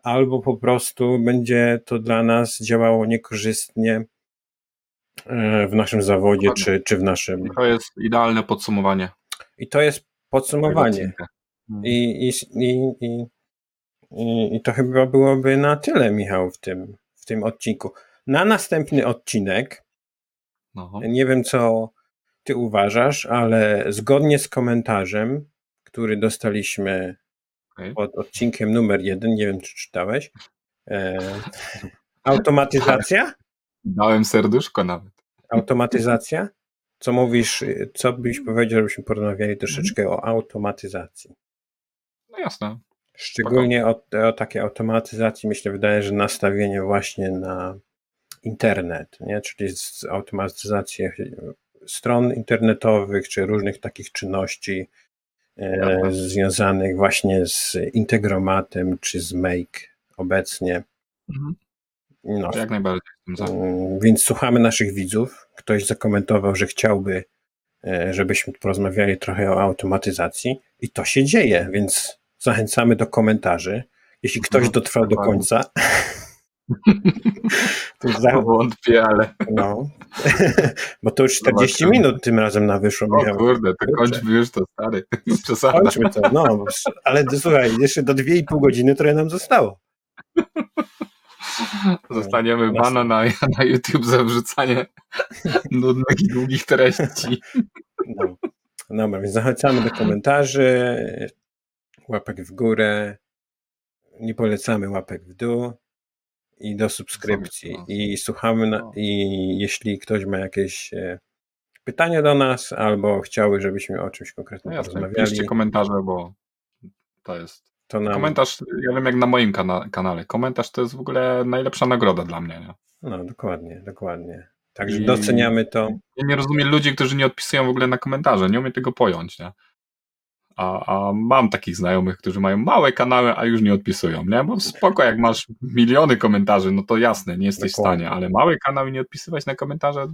Speaker 2: albo po prostu będzie to dla nas działało niekorzystnie e, w naszym zawodzie, czy, czy w naszym.
Speaker 1: To jest idealne podsumowanie.
Speaker 2: I to jest podsumowanie. Mhm. I, i, i, i, i, to chyba byłoby na tyle, Michał, w tym, w tym odcinku. Na następny odcinek, no. nie wiem co ty uważasz, ale zgodnie z komentarzem, który dostaliśmy okay. pod odcinkiem numer jeden, nie wiem czy czytałeś, e, automatyzacja?
Speaker 1: Dałem serduszko nawet.
Speaker 2: Automatyzacja? Co mówisz, co byś powiedział, żebyśmy porozmawiali troszeczkę mm. o automatyzacji?
Speaker 1: No jasne.
Speaker 2: Szczególnie o, o takiej automatyzacji myślę, wydaje, że nastawienie właśnie na internet, nie? czyli automatyzację stron internetowych, czy różnych takich czynności e, związanych właśnie z Integromatem, czy z Make obecnie. Mhm.
Speaker 1: No. Jak najbardziej.
Speaker 2: Mm, więc słuchamy naszych widzów. Ktoś zakomentował, że chciałby, e, żebyśmy porozmawiali trochę o automatyzacji i to się dzieje, więc zachęcamy do komentarzy. Jeśli ktoś mhm. dotrwał do końca,
Speaker 1: to za... Wątpię, ale...
Speaker 2: No. Bo to już 40 Zobaczymy. minut tym razem na wyszło.
Speaker 1: O kurde, to kończmy już to, stary.
Speaker 2: Przesada. Kończmy to, no. Ale słuchaj, jeszcze do 2,5 godziny trochę nam zostało.
Speaker 1: Zostaniemy no, bana na, na YouTube za wrzucanie nudnych i długich treści.
Speaker 2: No. Dobra, więc zachęcamy do komentarzy, łapek w górę, nie polecamy łapek w dół i do subskrypcji. I słuchamy, na, i jeśli ktoś ma jakieś e, pytania do nas, albo chciały, żebyśmy o czymś konkretnym no porozmawiali.
Speaker 1: Piszcie komentarze, bo to jest. To nam... Komentarz, ja wiem jak na moim kana kanale, komentarz to jest w ogóle najlepsza nagroda dla mnie. Nie?
Speaker 2: No, dokładnie, dokładnie. Także I... doceniamy to.
Speaker 1: Ja nie rozumiem ludzi, którzy nie odpisują w ogóle na komentarze, nie umiem tego pojąć, nie? A, a mam takich znajomych, którzy mają małe kanały, a już nie odpisują, nie? Bo spoko, jak masz miliony komentarzy, no to jasne, nie jesteś Dokładnie. w stanie, ale mały kanał i nie odpisywać na komentarze,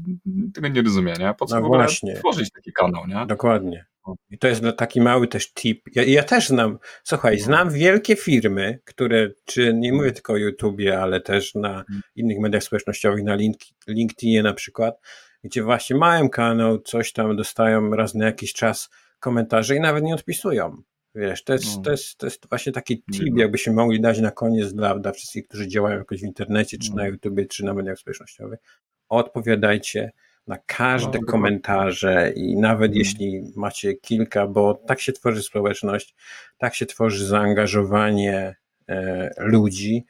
Speaker 1: tego nie rozumiem, nie? Po co no w ogóle właśnie. tworzyć taki kanał, nie?
Speaker 2: Dokładnie. I to jest taki mały też tip. Ja, ja, też znam, słuchaj, no. znam wielkie firmy, które, czy nie mówię tylko o YouTubie, ale też na mhm. innych mediach społecznościowych, na link, LinkedInie na przykład, gdzie właśnie mają kanał, coś tam dostają raz na jakiś czas komentarze i nawet nie odpisują. Wiesz, to jest, no. to jest, to jest właśnie taki tip, jakbyśmy mogli dać na koniec dla, dla wszystkich, którzy działają jakoś w internecie, czy no. na YouTubie, czy na mediach społecznościowych. Odpowiadajcie na każde no, komentarze i nawet mhm. jeśli macie kilka, bo tak się tworzy społeczność, tak się tworzy zaangażowanie e, ludzi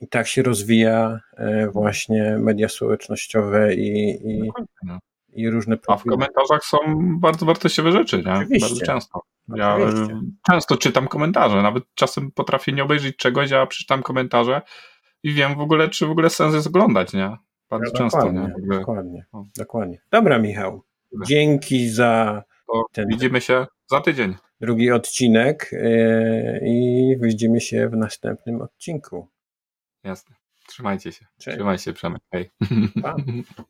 Speaker 2: i tak się rozwija e, właśnie media społecznościowe i, i, no i różne
Speaker 1: profile. A w komentarzach są bardzo wartościowe rzeczy, nie? Oczywiście. Bardzo często. Ja Oczywiście. często czytam komentarze, nawet czasem potrafię nie obejrzeć czegoś, a przeczytam komentarze i wiem w ogóle, czy w ogóle sens jest oglądać, nie? Bardzo no, często,
Speaker 2: dokładnie, nie? Dokładnie, dokładnie. Dobra, Michał. Dzięki za
Speaker 1: ten. Widzimy się za tydzień.
Speaker 2: Drugi odcinek yy, i widzimy się w następnym odcinku.
Speaker 1: Jasne. Trzymajcie się. Cześć. Trzymaj się, Przemek. Hej. Pa.